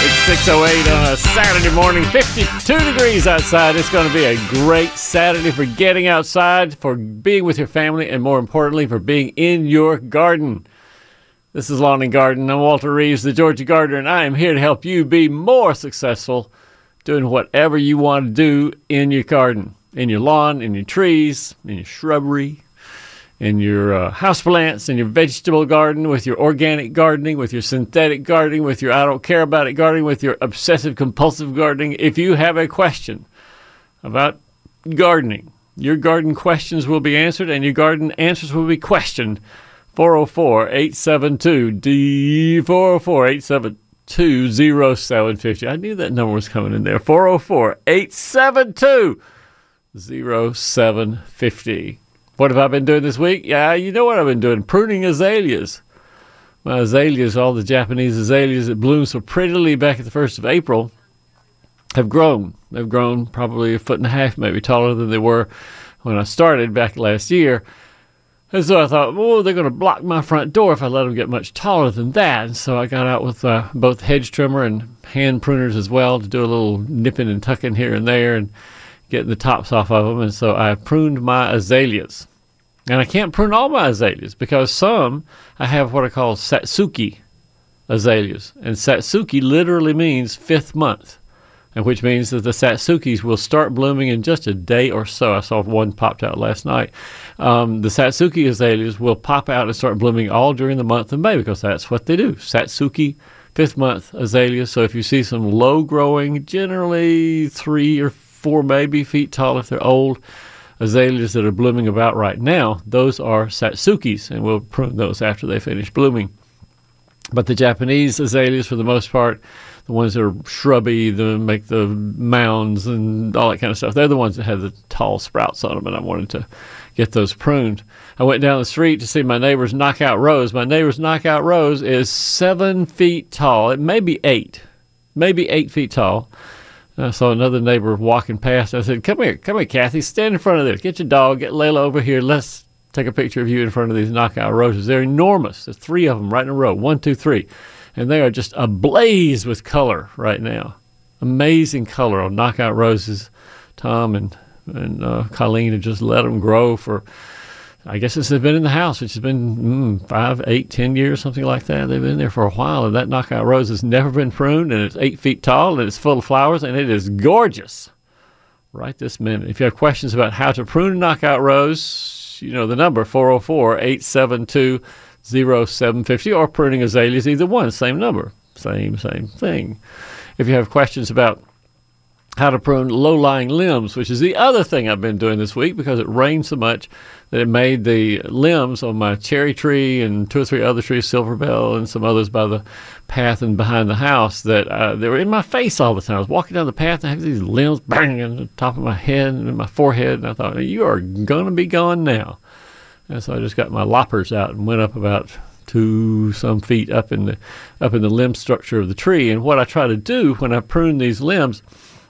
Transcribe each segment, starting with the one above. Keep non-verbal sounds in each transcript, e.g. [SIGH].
It's 6.08 on a Saturday morning, 52 degrees outside. It's going to be a great Saturday for getting outside, for being with your family, and more importantly, for being in your garden. This is Lawn and Garden. I'm Walter Reeves, the Georgia Gardener, and I am here to help you be more successful doing whatever you want to do in your garden, in your lawn, in your trees, in your shrubbery, in your uh, houseplants, in your vegetable garden, with your organic gardening, with your synthetic gardening, with your I don't care about it gardening, with your obsessive compulsive gardening. If you have a question about gardening, your garden questions will be answered and your garden answers will be questioned. 404 872 D 404 872 0750. I knew that number was coming in there. 404 872 0750. What have I been doing this week? Yeah, you know what I've been doing pruning azaleas. My azaleas, all the Japanese azaleas that bloom so prettily back at the 1st of April, have grown. They've grown probably a foot and a half, maybe taller than they were when I started back last year. And so I thought, oh, they're going to block my front door if I let them get much taller than that. And so I got out with uh, both hedge trimmer and hand pruners as well to do a little nipping and tucking here and there and getting the tops off of them. And so I pruned my azaleas. And I can't prune all my azaleas because some I have what I call Satsuki azaleas. And Satsuki literally means fifth month, and which means that the Satsukis will start blooming in just a day or so. I saw one popped out last night. Um, the Satsuki azaleas will pop out and start blooming all during the month of May because that's what they do. Satsuki fifth month azaleas. So if you see some low growing, generally three or four maybe feet tall if they're old, azaleas that are blooming about right now, those are Satsukis, and we'll prune those after they finish blooming. But the Japanese azaleas, for the most part, the ones that are shrubby, that make the mounds and all that kind of stuff, they're the ones that have the tall sprouts on them, and I wanted to get those pruned. I went down the street to see my neighbor's knockout rose. My neighbor's knockout rose is seven feet tall. It may be eight, maybe eight feet tall. I saw another neighbor walking past. I said, "Come here, come here, Kathy. Stand in front of this. Get your dog. Get Layla over here. Let's take a picture of you in front of these knockout roses. They're enormous. There's three of them right in a row. One, two, three, and they are just ablaze with color right now. Amazing color on knockout roses. Tom and and uh, Colleen have just let them grow for I guess since they've been in the house, which has been mm, five, eight, ten years, something like that. They've been there for a while, and that knockout rose has never been pruned, and it's eight feet tall, and it's full of flowers, and it is gorgeous. Right this minute. If you have questions about how to prune a knockout rose, you know the number 404 872 0750 or pruning azaleas, either one, same number, same, same thing. If you have questions about how to prune low lying limbs, which is the other thing I've been doing this week because it rained so much that it made the limbs on my cherry tree and two or three other trees, silver bell and some others by the path and behind the house, that uh, they were in my face all the time. I was walking down the path and I had these limbs banging on the top of my head and my forehead, and I thought, you are going to be gone now. And so I just got my loppers out and went up about two some feet up in the up in the limb structure of the tree. And what I try to do when I prune these limbs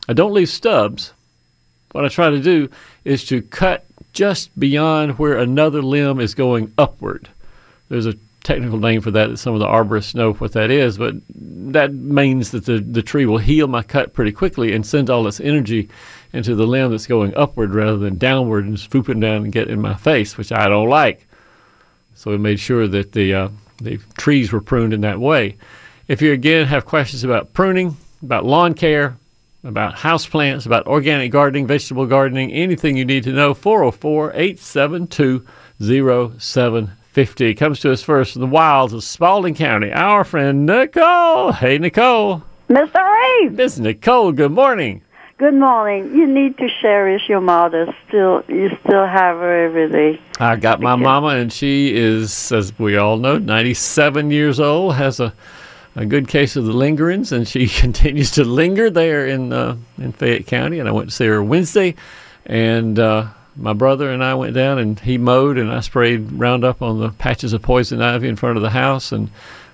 I don't leave stubs. What I try to do is to cut just beyond where another limb is going upward. There's a technical name for that that some of the arborists know what that is, but that means that the, the tree will heal my cut pretty quickly and send all its energy into the limb that's going upward rather than downward and swooping down and getting in my face, which I don't like. So we made sure that the uh, the trees were pruned in that way. If you again have questions about pruning, about lawn care, about houseplants, about organic gardening, vegetable gardening, anything you need to know, 404 872 0750. Comes to us first from the wilds of Spalding County, our friend Nicole. Hey, Nicole. Mr. Ray. Miss Nicole, good morning. Good morning. You need to cherish your mother. Still, you still have her every day. I got my mama, and she is, as we all know, 97 years old, has a a good case of the lingerings, and she [LAUGHS] continues to linger there in uh, in Fayette County. And I went to see her Wednesday, and uh, my brother and I went down and he mowed and I sprayed Roundup on the patches of poison ivy in front of the house and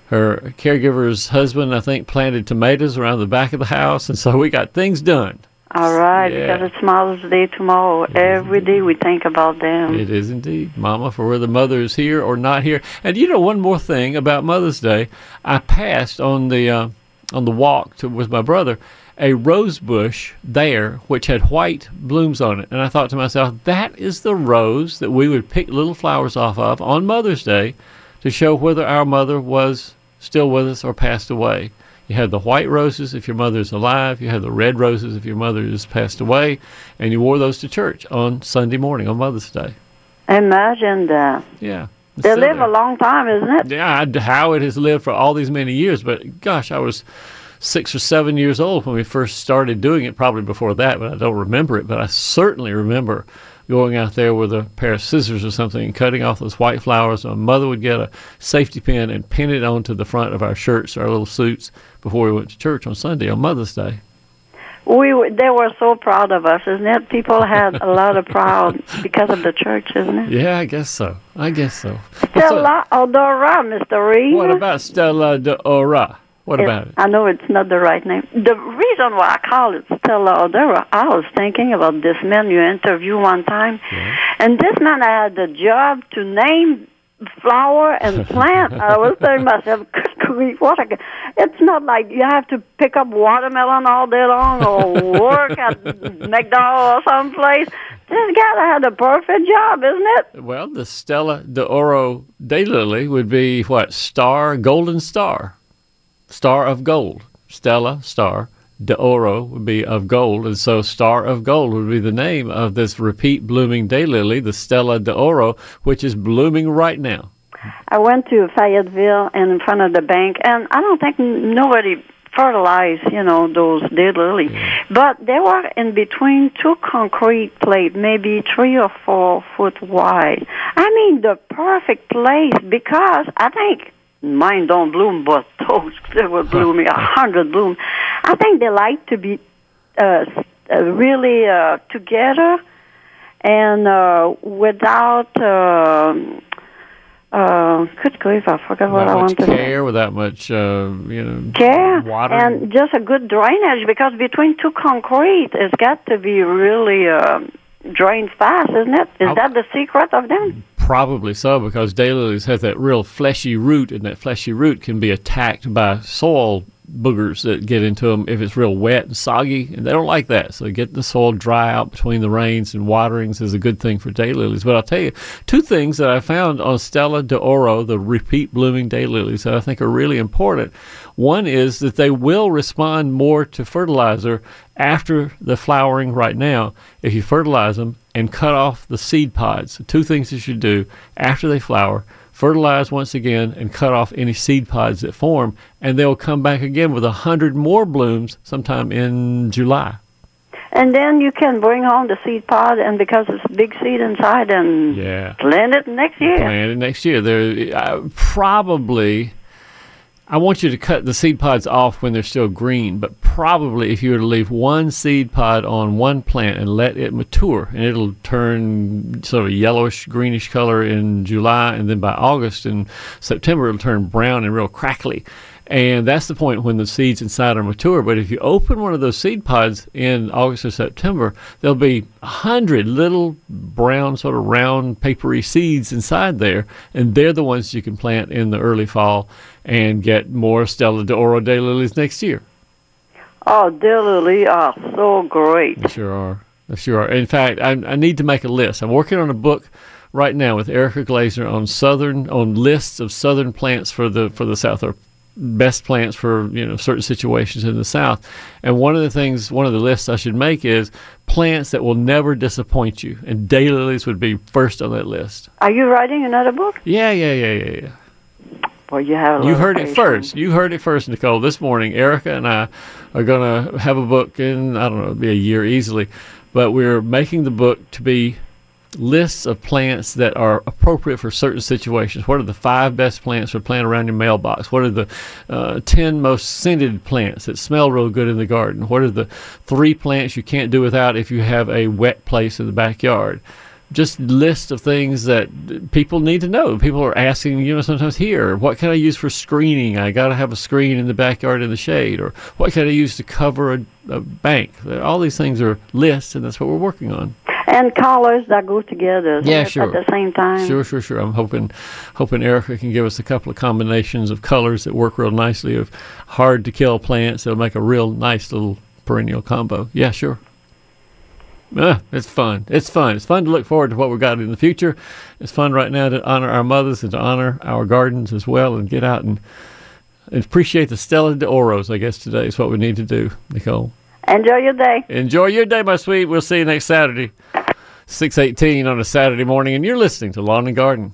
her caregiver's husband I think planted tomatoes around the back of the house and so we got things done. All right, Yeah. because it's Mother's Day tomorrow. Every day we think about them. It is indeed, Mama, for whether mother is here or not here. And you know, one more thing about Mother's Day, I passed on the uh, on the walk to with my brother a rose bush there which had white blooms on it, and I thought to myself, that is the rose that we would pick little flowers off of on Mother's Day to show whether our mother was still with us or passed away. You have the white roses if your mother is alive. You have the red roses if your mother has passed away, and you wore those to church on Sunday morning on Mother's Day. Imagine that. Yeah. They live a long time, isn't it? Yeah, how it has lived for all these many years. But gosh, I was six or seven years old when we first started doing it. Probably before that, but I don't remember it. But I certainly remember going out there with a pair of scissors or something and cutting off those white flowers. My mother would get a safety pin and pin it onto the front of our shirts, our little suits, before we went to church on Sunday on Mother's Day. We were, they were so proud of us, isn't it? People had a lot of pride because of the church, isn't it? Yeah, I guess so. I guess so. Stella Odora, Mr. Reed. What about Stella de Ora? What It- about it? I know it's not the right name. The reason why I call it Stella Odora, I was thinking about this man you interviewed one time, and this man had the job to name flower and [LAUGHS] plant. I was to myself, [LAUGHS] good grief, what a, it's not like you have to pick up watermelon all day long or [LAUGHS] work at McDonald's or someplace. This guy had a perfect job, isn't it? Well, the Stella de Oro daylily would be what? Star, golden star. Star of gold. Stella, star. De Oro would be of gold. And so Star of Gold would be the name of this repeat blooming daylily, the Stella de Oro, which is blooming right now. I went to Fayetteville and in front of the bank, and I don't think nobody fertilized, you know, those daylilies. But they were in between two concrete plates, maybe three or four foot wide. I mean, the perfect place because I think mine don't bloom, but [LAUGHS] those they were blooming a [LAUGHS] hundred bloom. I think they like to be uh, uh, really uh, together and uh, without. um uh, good grief, I forgot what I wanted to say. care, without much, uh, you know, Care water. and just a good drainage because between two concrete, it's got to be really uh, drained fast, isn't it? Is I'll- that the secret of them? Probably so, because daylilies have that real fleshy root, and that fleshy root can be attacked by soil boogers that get into them if it's real wet and soggy, and they don't like that. So getting the soil dry out between the rains and waterings is a good thing for daylilies. But I'll tell you two things that I found on Stella de Oro, the repeat blooming daylilies, that I think are really important. One is that they will respond more to fertilizer after the flowering right now if you fertilize them and cut off the seed pods. Two things you should do after they flower fertilize once again and cut off any seed pods that form, and they'll come back again with a hundred more blooms sometime in July. And then you can bring home the seed pod, and because it's big seed inside, and Yeah. plant it next year. Plant it next year. There, uh, probably. I want you to cut the seed pods off when they're still green, but probably if you were to leave one seed pod on one plant and let it mature, and it'll turn sort of a yellowish, greenish color in July, and then by August and September it'll turn brown and real crackly. And that's the point when the seeds inside are mature. But if you open one of those seed pods in August or September, there'll be a hundred little brown, sort of round, papery seeds inside there, and they're the ones you can plant in the early fall and get more Stella de Oro daylilies next year. Oh, daylily are so great. They sure are. They sure are. In fact, I, I need to make a list. I'm working on a book right now with Erica Glasener on southern on lists of southern plants for the for the South or best plants for you know certain situations in the South. And one of the things, one of the lists I should make is plants that will never disappoint you, and daylilies would be first on that list. Are you writing another book? Yeah, yeah, yeah, yeah, yeah. Well, you have. a You heard it first. You heard it first, Nicole. This morning, Erica and I are going to have a book in, I don't know, it'll be a year easily, but we're making the book to be lists of plants that are appropriate for certain situations. What are the five best plants to plant around your mailbox? What are the uh, 10 most scented plants that smell real good in the garden? What are the three plants you can't do without if you have a wet place in the backyard? Just list of things that people need to know. People are asking, you know, sometimes here, what can I use for screening? I got to have a screen in the backyard in the shade, or what can I use to cover a, a bank? All these things are lists, and that's what we're working on. And colors that go together. Yeah, at- sure. At the same time. Sure, sure, sure. I'm hoping, hoping Erica can give us a couple of combinations of colors that work real nicely of hard to kill plants. That'll make a real nice little perennial combo. Yeah, sure. Ah, it's fun. It's fun. It's fun to look forward to what we've got in the future. It's fun right now to honor our mothers and to honor our gardens as well and get out and, and appreciate the Stella de Oros, I guess today is what we need to do, Nicole. Enjoy your day. Enjoy your day, my sweet. We'll see you next Saturday, 618 on a Saturday morning, and you're listening to Lawn and Garden.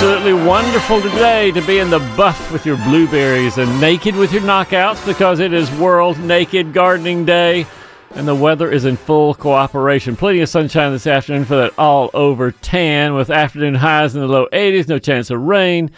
Absolutely wonderful today to be in the buff with your blueberries and naked with your knockouts because it is World Naked Gardening Day and the weather is in full cooperation. Plenty of sunshine this afternoon for that all over tan with afternoon highs in the low 80s, no chance of rain.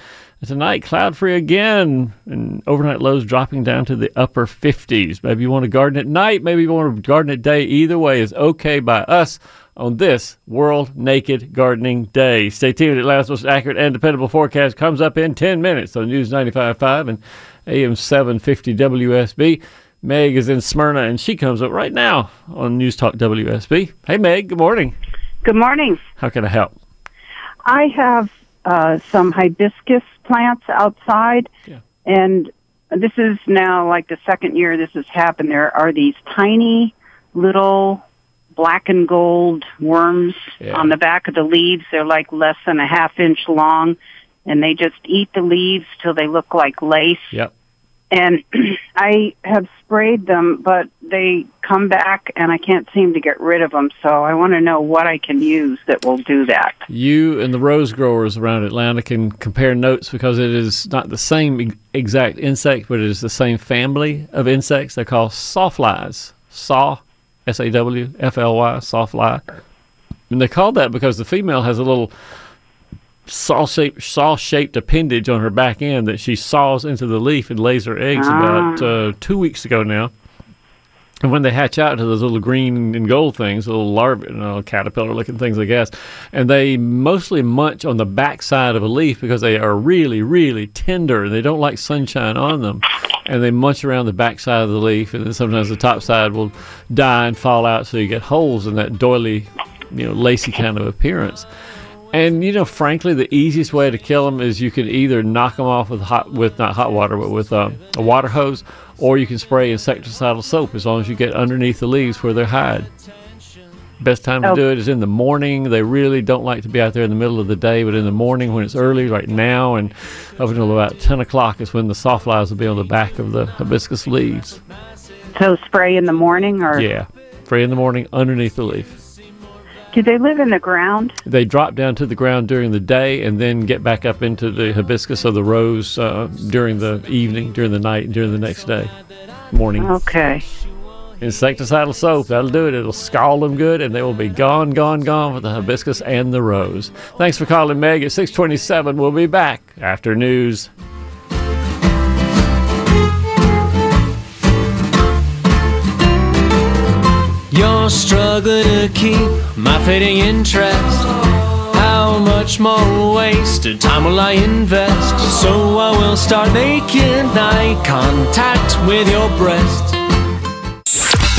Tonight, cloud free again, and overnight lows dropping down to the upper 50s. Maybe you want to garden at night, maybe you want to garden at day. Either way is okay by us on this World Naked Gardening Day. Stay tuned. Atlanta's most accurate and dependable forecast comes up in 10 minutes on News 95.5 and AM 750 WSB. Meg is in Smyrna, and she comes up right now on News Talk WSB. Hey, Meg, good morning. Good morning. How can I help? I have uh, some hibiscus plants outside, Yeah. and this is now like the second year this has happened. There are these tiny little black and gold worms Yeah. on the back of the leaves. They're like less than a half inch long, and they just eat the leaves till they look like lace. Yep. And [CLEARS THROAT] I have sprayed them, but they come back, and I can't seem to get rid of them. So I want to know what I can use that will do that. You and the rose growers around Atlanta can compare notes because it is not the same exact insect, but it is the same family of insects. They're called sawflies. Saw, S A W F L Y, sawfly. And they call that because the female has a little saw shaped saw shaped appendage on her back end that she saws into the leaf and lays her eggs about uh, two weeks ago now. And when they hatch out to those little green and gold things, little larvae, you know, caterpillar looking things, I guess, and they mostly munch on the backside of a leaf because they are really, really tender and they don't like sunshine on them. And they munch around the backside of the leaf, and then sometimes the top side will die and fall out, so you get holes in that doily, you know, lacy kind of appearance. And you know, frankly, the easiest way to kill them is you can either knock them off with hot, with not hot water, but with um, a water hose, or you can spray insecticidal soap as long as you get underneath the leaves where they hide. Best time to Oh. do it is in the morning. They really don't like to be out there in the middle of the day, but in the morning when it's early, like now, and up until about ten o'clock is when the sawflies will be on the back of the hibiscus leaves. So spray in the morning, or Yeah, spray in the morning underneath the leaf. Do they live in the ground? they drop down to the ground during the day and then get back up into the hibiscus or the rose uh, during the evening, during the night, and during the next day, morning. Okay. Insecticidal soap, that'll do it. It'll scald them good and they will be gone, gone, gone with the hibiscus and the rose. Thanks for calling Meg at 627. We'll be back after news. You're struggling to keep my fading interest. How much more wasted time will I invest? So I will start making eye contact with your breast.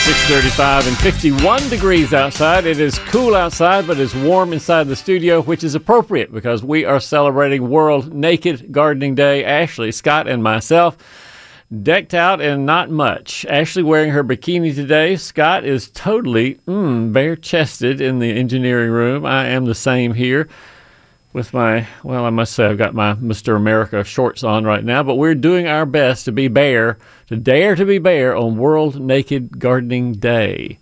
It's 6:35 and 51 degrees outside. It is cool outside, but it's warm inside the studio, which is appropriate because we are celebrating World Naked Gardening Day. Ashley, Scott, and myself. decked out and not much. Ashley wearing her bikini today. Scott is totally mm, bare chested in the engineering room. I am the same here with my, well, I must say I've got my Mr. America shorts on right now, but we're doing our best to be bare, to dare to be bare on World Naked Gardening Day.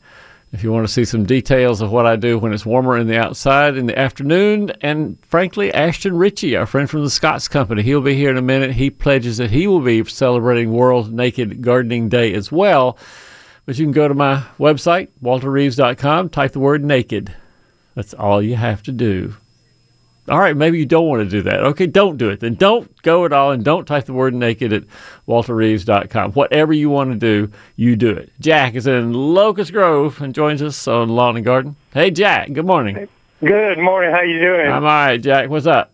If you want to see some details of what I do when it's warmer in the outside in the afternoon, and frankly, Ashton Ritchie, our friend from the Scott's Company, he'll be here in a minute. He pledges that he will be celebrating World Naked Gardening Day as well. But you can go to my website, walterreeves.com, type the word naked. That's all you have to do. All right, maybe you don't want to do that. Okay, don't do it. Then don't go at all and don't type the word naked at walterreeves.com. Whatever you want to do, you do it. Jack is in Locust Grove and joins us on Lawn and Garden. Hey, Jack, good morning. Good morning. How you doing? I'm all right, Jack. What's up?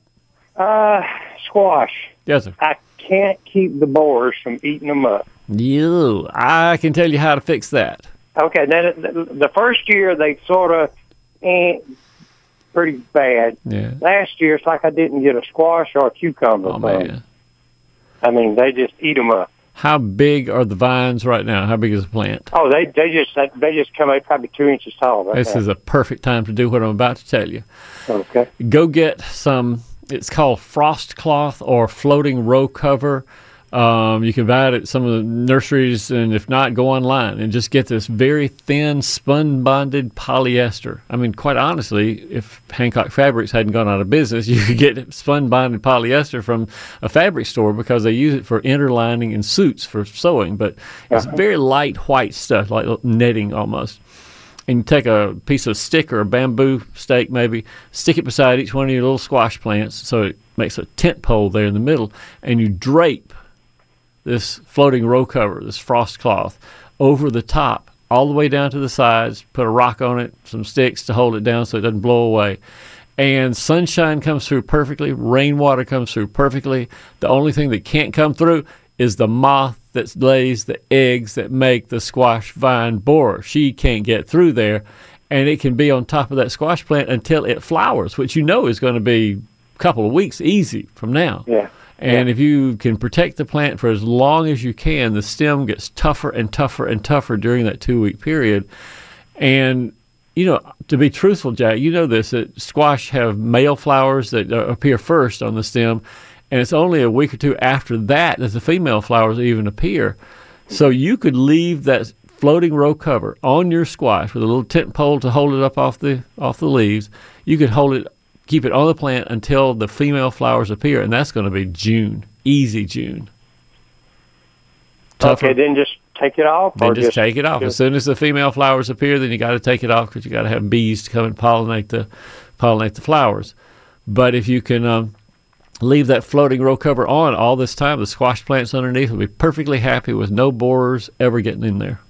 Uh, squash. Yes, sir. I can't keep the borers from eating them up. You. I can tell you how to fix that. Okay, then the the first year they sort of eh, pretty bad. Yeah. Last year it's like I didn't get a squash or a cucumber. Oh, man. I mean, they just eat them up. How big are the vines right now? How big is the plant? Oh, they they just they just come out probably two inches tall. Right This now. is a perfect time to do what I'm about to tell you. okay. go get some it's called frost cloth or floating row cover um, you can buy it at some of the nurseries and if not go online and just get this very thin spun bonded polyester. I mean quite honestly if hancock fabrics hadn't gone out of business [LAUGHS] you could get spun bonded polyester from a fabric store because they use it for interlining in suits for sewing but it's very light white stuff like netting almost. And you take a piece of stick or a bamboo stake maybe stick it beside each one of your little squash plants so it makes a tent pole there in the middle and you drape this floating row cover this frost cloth over the top all the way down to the sides put a rock on it some sticks to hold it down so it doesn't blow away and sunshine comes through perfectly rainwater comes through perfectly the only thing that can't come through is the moth that lays the eggs that make the squash vine borer. She can't get through there, and it can be on top of that squash plant until it flowers, which you know is going to be a couple of weeks easy from now. Yeah. And if you can protect the plant for as long as you can, the stem gets tougher and tougher and tougher during that two week period. And you know, to be truthful, Jack, you know this that squash have male flowers that uh, appear first on the stem, and it's only a week or two after that that the female flowers even appear. So you could leave that floating row cover on your squash with a little tent pole to hold it up off the off the leaves. You could hold it, keep it on the plant until the female flowers appear, and that's going to be June, easy June. Tougher- Okay, then just take it off. then or just, take it off. As soon as the female flowers appear, then you got to take it off because you got to have bees to come and pollinate the pollinate the flowers. But if you can um, leave that floating row cover on all this time, the squash plants underneath will be perfectly happy with no borers ever getting in there.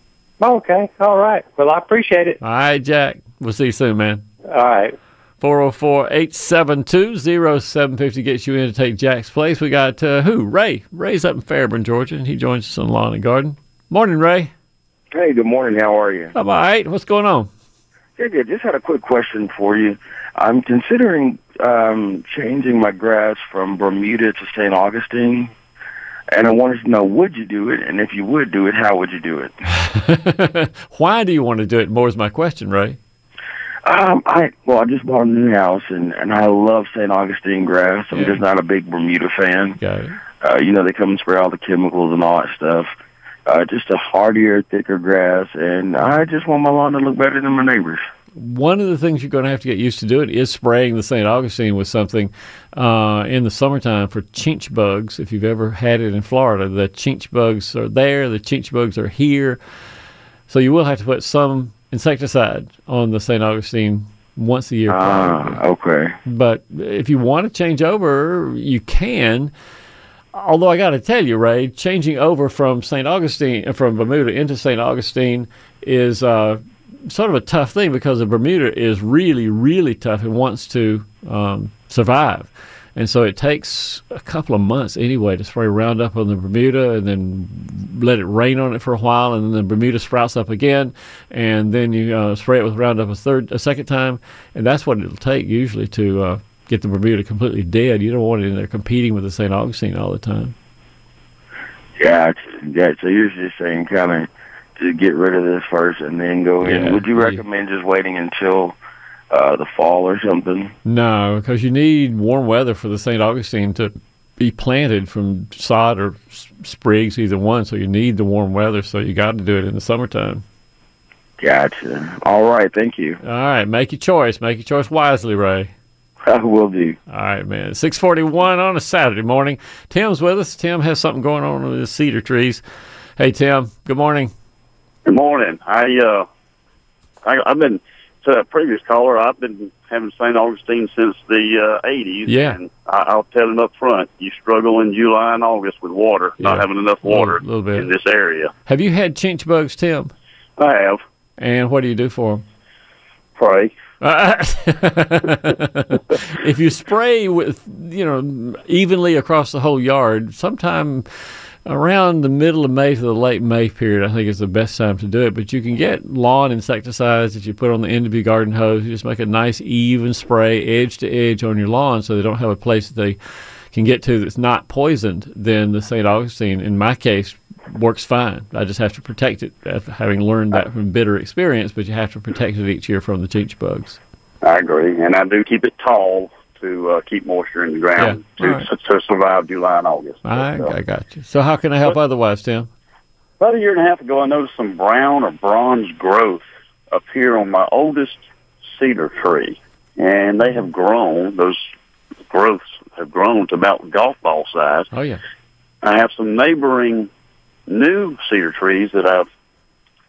Okay. All right. Well, I appreciate it. All right, Jack. We'll see you soon, man. All right. 404 872 0750 gets you in to take Jack's place. We got uh, who? Ray. Ray's up in Fairburn, Georgia, and he joins us on Lawn and Garden. Morning, Ray. Hey, good morning. How are you? I'm all right. What's going on? Good, good. Just had a quick question for you. I'm considering um, changing my grass from Bermuda to St. Augustine, and I wanted to know would you do it, and if you would do it, how would you do it? [LAUGHS] Why do you want to do it? More is my question, Ray. Um, I well, I just bought a new house, and and I love St. Augustine grass. I'm Yeah. just not a big Bermuda fan. Got it. Uh, you know, they come and spray all the chemicals and all that stuff. Uh, just a hardier, thicker grass, and I just want my lawn to look better than my neighbors. One of the things you're going to have to get used to doing is spraying the St. Augustine with something uh, in the summertime for chinch bugs. If you've ever had it in Florida, the chinch bugs are there, the chinch bugs are here. So you will have to put some insecticide on the St. Augustine once a year. probably. Ah, okay. But if you want to change over, you can. Although I got to tell you, Ray, changing over from St. Augustine, from Bermuda into St. Augustine is uh, sort of a tough thing because the Bermuda is really, really tough and wants to um, survive. And so it takes a couple of months anyway to spray Roundup on the Bermuda and then let it rain on it for a while, and then the Bermuda sprouts up again, and then you uh, spray it with Roundup a third, a second time, and that's what it'll take usually to uh, get the Bermuda completely dead. You don't want it in there competing with the St. Augustine all the time. Yeah, yeah. So you're just saying kind of to get rid of this first and then go in. Would you recommend just waiting until uh, the fall or something? No, because you need warm weather for the St. Augustine to be planted from sod or s- sprigs, either one. So you need the warm weather. So you got to do it in the summertime. Gotcha. All right. Thank you. All right, make your choice. Make your choice wisely, Ray. [LAUGHS] I will do. All right, man. Six forty-one on a Saturday morning. Tim's with us. Tim has something going on with his cedar trees. Hey, Tim. Good morning. Good morning. I uh, I, I've been to a previous caller. I've been having St. Augustine since the uh, '80s. Yeah. And I, I'll tell him up front. You struggle in July and August with water, not having enough water little bit. in this area. Have you had chinch bugs, Tim? I have. And what do you do for them? Pray. [LAUGHS] if you spray with, you know, evenly across the whole yard, sometime around the middle of May to the late May period, I think is the best time to do it. But you can get lawn insecticides that you put on the end of your garden hose. You just make a nice even spray, edge to edge on your lawn, so they don't have a place that they can get to that's not poisoned. Then the St. Augustine, in my case, works fine. I just have to protect it, uh, having learned that from bitter experience. But you have to protect it each year from the chinch bugs. I agree, and I do keep it tall to uh, keep moisture in the ground Yeah. to, right. to survive July and August. I, But, uh, I got you. So how can I help otherwise, Tim? About a year and a half ago, I noticed some brown or bronze growth appear on my oldest cedar tree, and they have grown. Those growths have grown to about golf ball size. Oh yeah. I have some neighboring new cedar trees that I've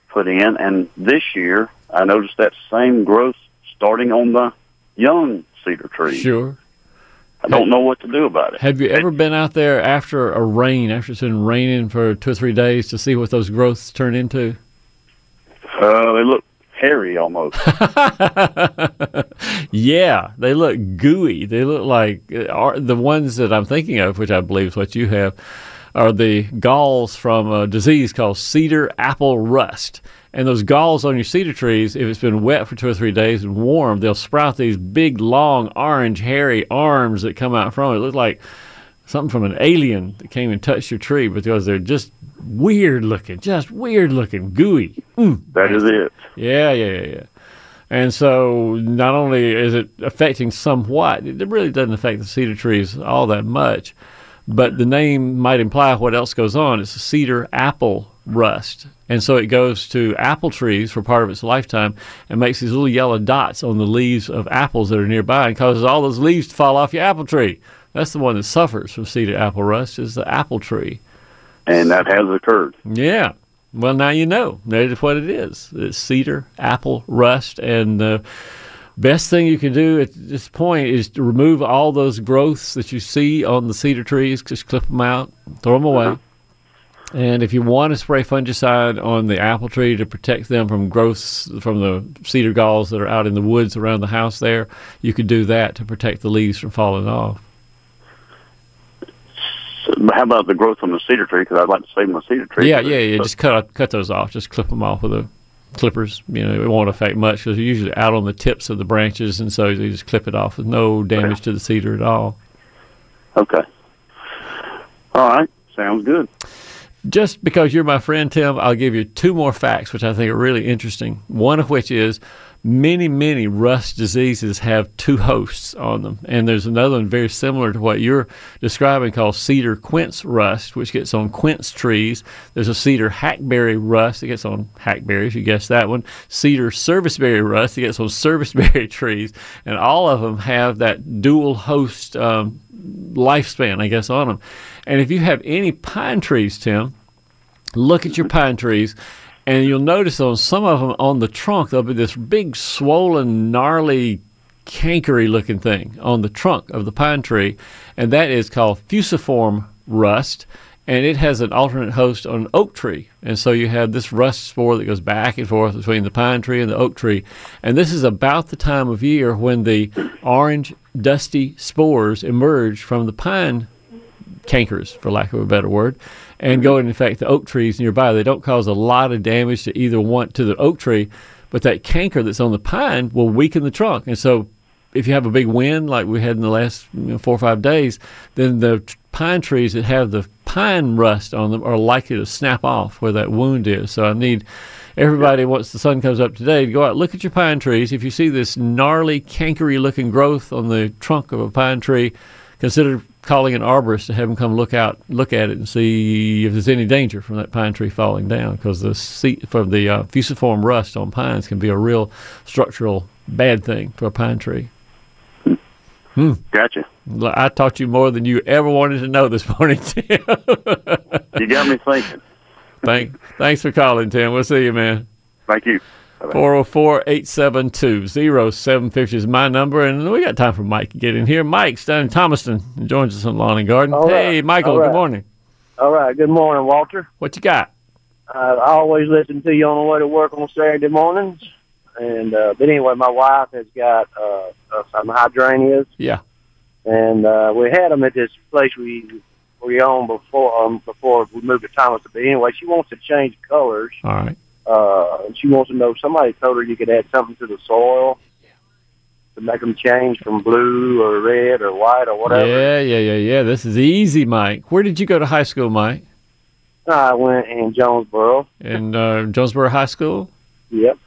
put in, and this year I noticed that same growth starting on the young cedar trees. Sure. I don't know what to do about it. Have you ever been out there after a rain, after it's been raining for two or three days to see what those growths turn into? Uh, they look hairy almost. [LAUGHS] Yeah, they look gooey. They look like uh, the ones that I'm thinking of, which I believe is what you have, are the galls from a disease called cedar apple rust. And those galls on your cedar trees, if it's been wet for two or three days and warm, they'll sprout these big, long, orange, hairy arms that come out from it. It looks like something from an alien that came and touched your tree because they're just weird looking, just weird looking, gooey. Mm. that is it. Yeah, yeah, yeah, yeah. And so not only is it affecting somewhat, it really doesn't affect the cedar trees all that much, but the name might imply what else goes on. It's a cedar apple rust. And so it goes to apple trees for part of its lifetime and makes these little yellow dots on the leaves of apples that are nearby and causes all those leaves to fall off your apple tree. That's the one that suffers from cedar apple rust is the apple tree. And that has occurred. Yeah. Well, now you know. That is what it is. It's cedar, apple, rust, and the best thing you can do at this point is to remove all those growths that you see on the cedar trees. Just clip them out, throw them away. Uh-huh. And if you want to spray fungicide on the apple tree to protect them from growths from the cedar galls that are out in the woods around the house there, you could do that to protect the leaves from falling off. So how about the growth on the cedar tree? Because I'd like to save my cedar tree. Yeah, yeah, yeah. Just cut cut those off. Just clip them off with the clippers. You know, it won't affect much because they're usually out on the tips of the branches, and so you just clip it off with no damage to the cedar at all. Okay. All right. Sounds good. Just because you're my friend, Tim, I'll give you two more facts, which I think are really interesting. One of which is many, many rust diseases have two hosts on them. And there's another one very similar to what you're describing called cedar quince rust, which gets on quince trees. There's a cedar hackberry rust that gets on hackberries, you guessed that one. Cedar serviceberry rust that gets on serviceberry [LAUGHS] trees. And all of them have that dual host um, lifespan, I guess, on them. And if you have any pine trees, Tim, look at your pine trees, and you'll notice on some of them on the trunk there'll be this big, swollen, gnarly, cankery looking thing on the trunk of the pine tree, and that is called fusiform rust. And it has an alternate host on an oak tree. And so you have this rust spore that goes back and forth between the pine tree and the oak tree. And this is about the time of year when the orange, dusty spores emerge from the pine cankers, for lack of a better word, and go and infect the oak trees nearby. They don't cause a lot of damage to either one to the oak tree, but that canker that's on the pine will weaken the trunk. And so, if you have a big wind like we had in the last you know, four or five days, then the t- pine trees that have the pine rust on them are likely to snap off where that wound is. So I need everybody, once the sun comes up today, to go out look at your pine trees. If you see this gnarly, cankery looking growth on the trunk of a pine tree, consider calling an arborist to have him come look out, look at it, and see if there's any danger from that pine tree falling down. Because the seat from the uh, fusiform rust on pines can be a real structural bad thing for a pine tree. Hmm. Gotcha. I taught you more than you ever wanted to know this [LAUGHS] morning, Tim. You got me thinking. Thank, thanks for calling, Tim. We'll see you, man. Thank you. 404 872 0750 is my number, and we got time for Mike to get in here. Mike's down in Thomaston and joins us on Lawn and Garden. All hey, right. Michael, right. good morning. All right. Good morning, Walter. What you got? Uh, I always listen to you on the way to work on Saturday mornings. And uh, but anyway, my wife has got uh, uh, some hydrangeas, Yeah. and uh, we had them at this place we we owned before um, before we moved to Thomas. But anyway, she wants to change colors. All right. Uh, and she wants to know. Somebody told her you could add something to the soil to make them change from blue or red or white or whatever. Yeah, yeah, yeah, yeah. This is easy, Mike. Where did you go to high school, Mike? I went in Jonesboro. In uh, Jonesboro High School? Yep.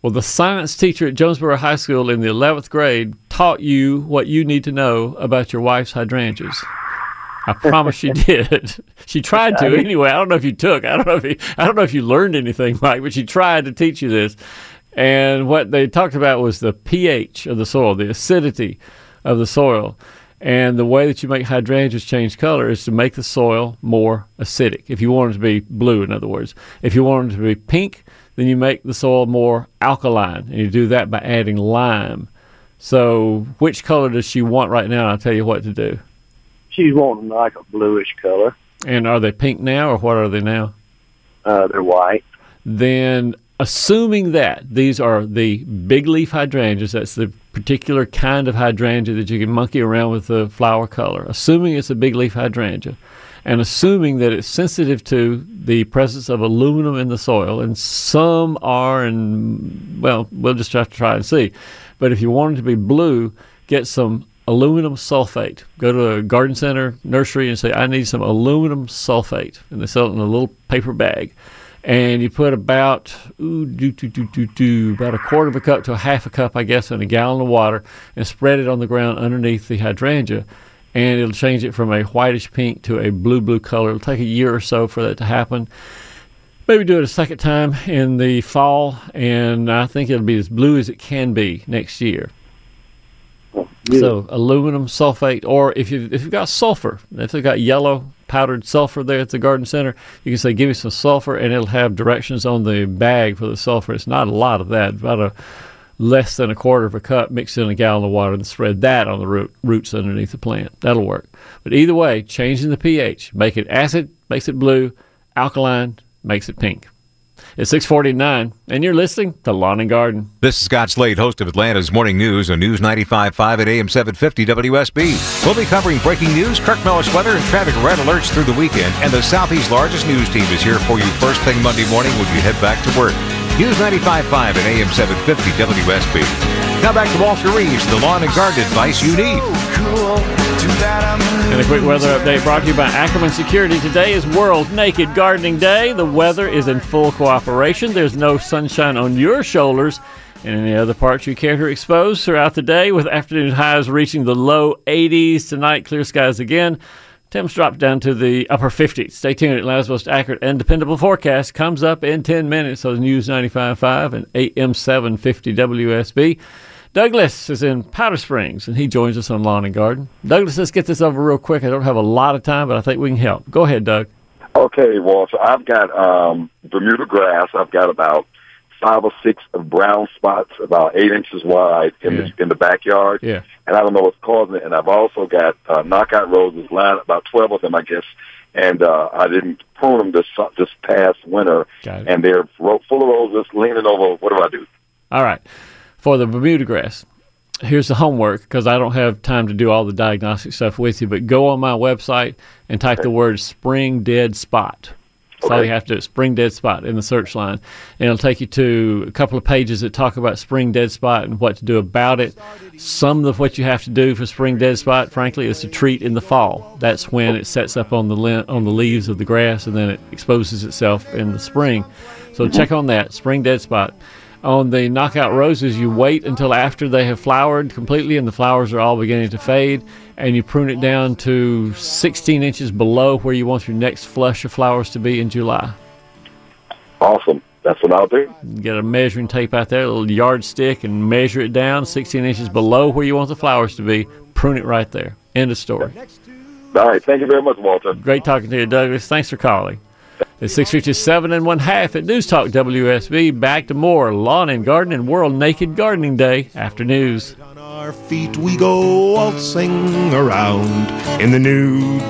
Well, the science teacher at Jonesboro High School in the 11th grade taught you what you need to know about your wife's hydrangeas. I promise she did. [LAUGHS] She tried to [LAUGHS] anyway. I don't know if you took. I don't know if you, I don't know if you learned anything, [LAUGHS] Mike, but she tried to teach you this. And what they talked about was the pH of the soil, the acidity of the soil. And the way that you make hydrangeas change color is to make the soil more acidic. If you want it to be blue, in other words, if you want it to be pink, then you make the soil more alkaline, and you do that by adding lime. So, which color does she want right now? I'll tell you what to do. She's wanting like a bluish color. And are they pink now, or what are they now? Uh, they're white. Then, assuming that these are the big leaf hydrangeas, that's the particular kind of hydrangea that you can monkey around with the flower color. Assuming it's a big leaf hydrangea, and assuming that it's sensitive to the presence of aluminum in the soil, and some are, and well, we'll just have to try and see. But if you want it to be blue, get some aluminum sulfate. Go to a garden center, nursery, and say, I need some aluminum sulfate. And they sell it in a little paper bag. And you put about ooh, do, do, do, do, do, about a quarter of a cup to a half a cup, I guess, in a gallon of water, and spread it on the ground underneath the hydrangea. And it'll change it from a whitish pink to a blue blue color. It'll take a year or so for that to happen. Maybe do it a second time in the fall, and I think it'll be as blue as it can be next year. So aluminum sulfate, or if you if you've got sulfur, if they've got yellow powdered sulfur there at the garden center, you can say, "Give me some sulfur," and it'll have directions on the bag for the sulfur. It's not a lot of that, about a less than a quarter of a cup mixed in a gallon of water, and spread that on the root, roots underneath the plant. That'll work. But either way, changing the pH, make it acid, makes it blue, alkaline, makes it pink. It's 649, and you're listening to Lawn and Garden. This is Scott Slade, host of Atlanta's Morning News on News 95.5 at AM 750 WSB. We'll be covering breaking news, Kirk Mellish weather, and traffic red alerts through the weekend. And the Southeast's largest news team is here for you first thing Monday morning when you head back to work. News 95.5 at AM 750 WSB. Now back to Walter Reeves, the lawn and garden advice you need. And a quick weather update brought to you by Ackerman Security. Today is World Naked Gardening Day. The weather is in full cooperation. There's no sunshine on your shoulders and any other parts you care to expose throughout the day, with afternoon highs reaching the low 80s. Tonight, clear skies again. Temps drop down to the upper 50s. Stay tuned. Atlanta's most accurate and dependable forecast comes up in 10 minutes on News 95.5 and AM 750 WSB. Douglas is in Powder Springs, and he joins us on Lawn and Garden. Douglas, let's get this over real quick. I don't have a lot of time, but I think we can help. Go ahead, Doug. Okay, Walter. I've got um, Bermuda grass. I've got about five or six of brown spots, about eight inches wide in Yeah. the in the backyard. Yeah. And I don't know what's causing it. And I've also got uh, knockout roses, lined about twelve of them, I guess. And uh, I didn't prune them this this past winter, and they're ro- full of roses, leaning over. What do I do? All right. For the Bermuda grass, here's the homework because I don't have time to do all the diagnostic stuff with you, but go on my website and type the word spring dead spot. That's all you have to do. Spring dead spot in the search line. And it'll take you to a couple of pages that talk about spring dead spot and what to do about it. Some of what you have to do for spring dead spot, frankly, is to treat in the fall. That's when it sets up on the le- on the leaves of the grass, and then it exposes itself in the spring. So mm-hmm. check on that spring dead spot. On the knockout roses, you wait until after they have flowered completely and the flowers are all beginning to fade, and you prune it down to 16 inches below where you want your next flush of flowers to be in July. Awesome. That's what I'll do. Get a measuring tape out there, a little yardstick, and measure it down 16 inches below where you want the flowers to be. Prune it right there. End of story. All right. Thank you very much, Walter. Great talking to you, Douglas. Thanks for calling. It's 657 and one half at News Talk WSB. Back to more Lawn and Garden and World Naked Gardening Day after news. On our feet we go waltzing around in the nude.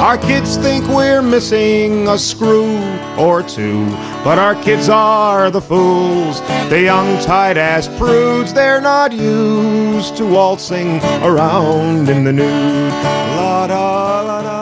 Our kids think we're missing a screw or two, but our kids are the fools. The young tight ass prudes, they're not used to waltzing around in the nude. La da la da.